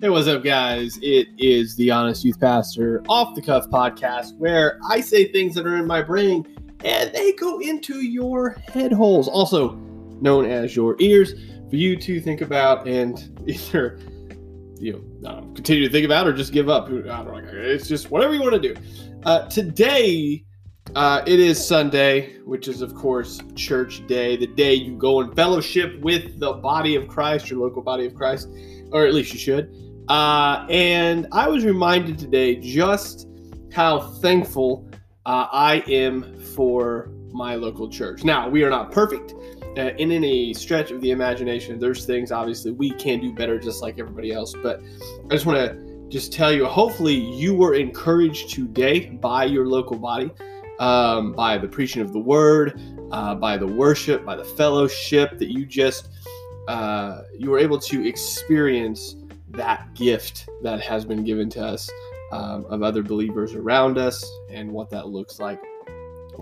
Hey, what's up, guys? It is the Honest Youth Pastor Off the Cuff podcast where I say things that are in my brain and they go into your head holes, also known as your ears, for you to think about and either, you know, um, continue to think about or just give up. It's just whatever you want to do. Uh, today, uh, it is Sunday, which is, of course, church day, the day you go and fellowship with the body of Christ, your local body of Christ, or at least you should. Uh, and I was reminded today just how thankful uh, I am for my local church. Now, we are not perfect uh, in any stretch of the imagination. There's things, obviously, we can do better just like everybody else. But I just want to just tell you hopefully, you were encouraged today by your local body, um, by the preaching of the word, uh, by the worship, by the fellowship that you just. Uh, you were able to experience that gift that has been given to us um, of other believers around us and what that looks like.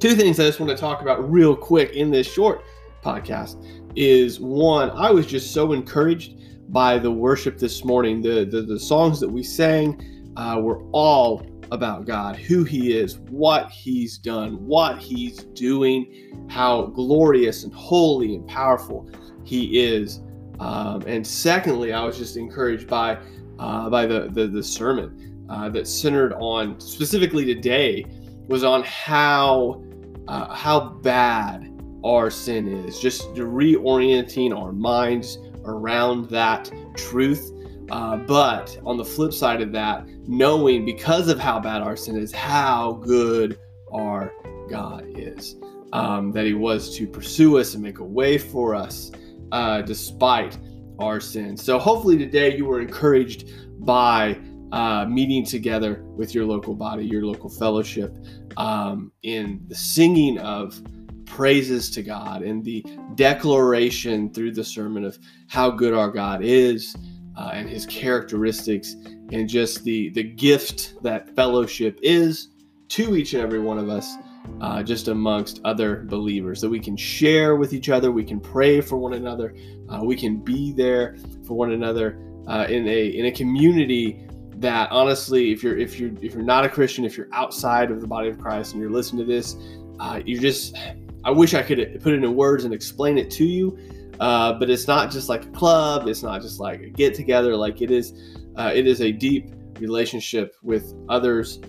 Two things I just want to talk about real quick in this short podcast is one, I was just so encouraged by the worship this morning. The the, the songs that we sang uh, were all about God, who He is, what He's done, what He's doing, how glorious and holy and powerful He is. Um, and secondly, I was just encouraged by uh, by the the, the sermon uh, that centered on specifically today was on how uh, how bad our sin is. Just reorienting our minds around that truth. Uh, but on the flip side of that, knowing because of how bad our sin is, how good our God is. Um, that He was to pursue us and make a way for us uh, despite our sins. So hopefully today you were encouraged by uh, meeting together with your local body, your local fellowship, um, in the singing of praises to God and the declaration through the sermon of how good our God is uh, and His characteristics and just the the gift that fellowship is to each and every one of us uh, just amongst other believers that we can share with each other we can pray for one another uh, we can be there for one another uh, in a in a community that honestly if you're if you're if you're not a christian if you're outside of the body of christ and you're listening to this uh, you're just i wish i could put it in words and explain it to you uh, but it's not just like a club it's not just like a get together like it is uh, it is a deep relationship with others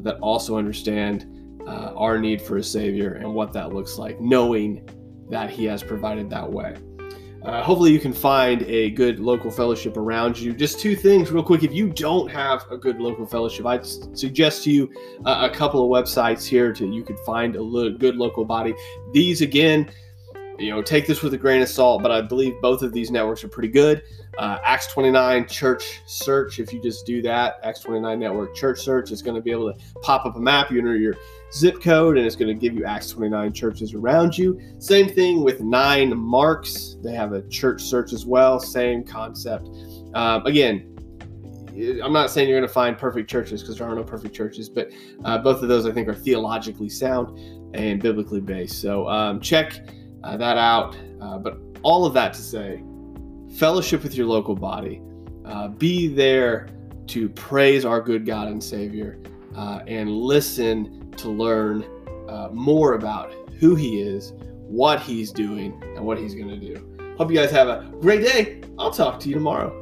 that also understand uh, our need for a Savior and what that looks like, knowing that He has provided that way. Uh, hopefully, you can find a good local fellowship around you. Just two things, real quick. If you don't have a good local fellowship, I'd suggest to you uh, a couple of websites here to you could find a lo- good local body. These again, you know, take this with a grain of salt, but I believe both of these networks are pretty good. Uh, Acts 29 Church Search, if you just do that, Acts 29 Network Church Search, is going to be able to pop up a map. You enter your zip code, and it's going to give you Acts 29 churches around you. Same thing with Nine Marks. They have a church search as well. Same concept. Um, again, I'm not saying you're going to find perfect churches because there are no perfect churches, but uh, both of those I think are theologically sound and biblically based. So um, check uh, that out. Uh, but all of that to say, fellowship with your local body, uh, be there to praise our good God and Savior, uh, and listen to learn uh, more about who He is, what He's doing, and what He's going to do. Hope you guys have a great day. I'll talk to you tomorrow.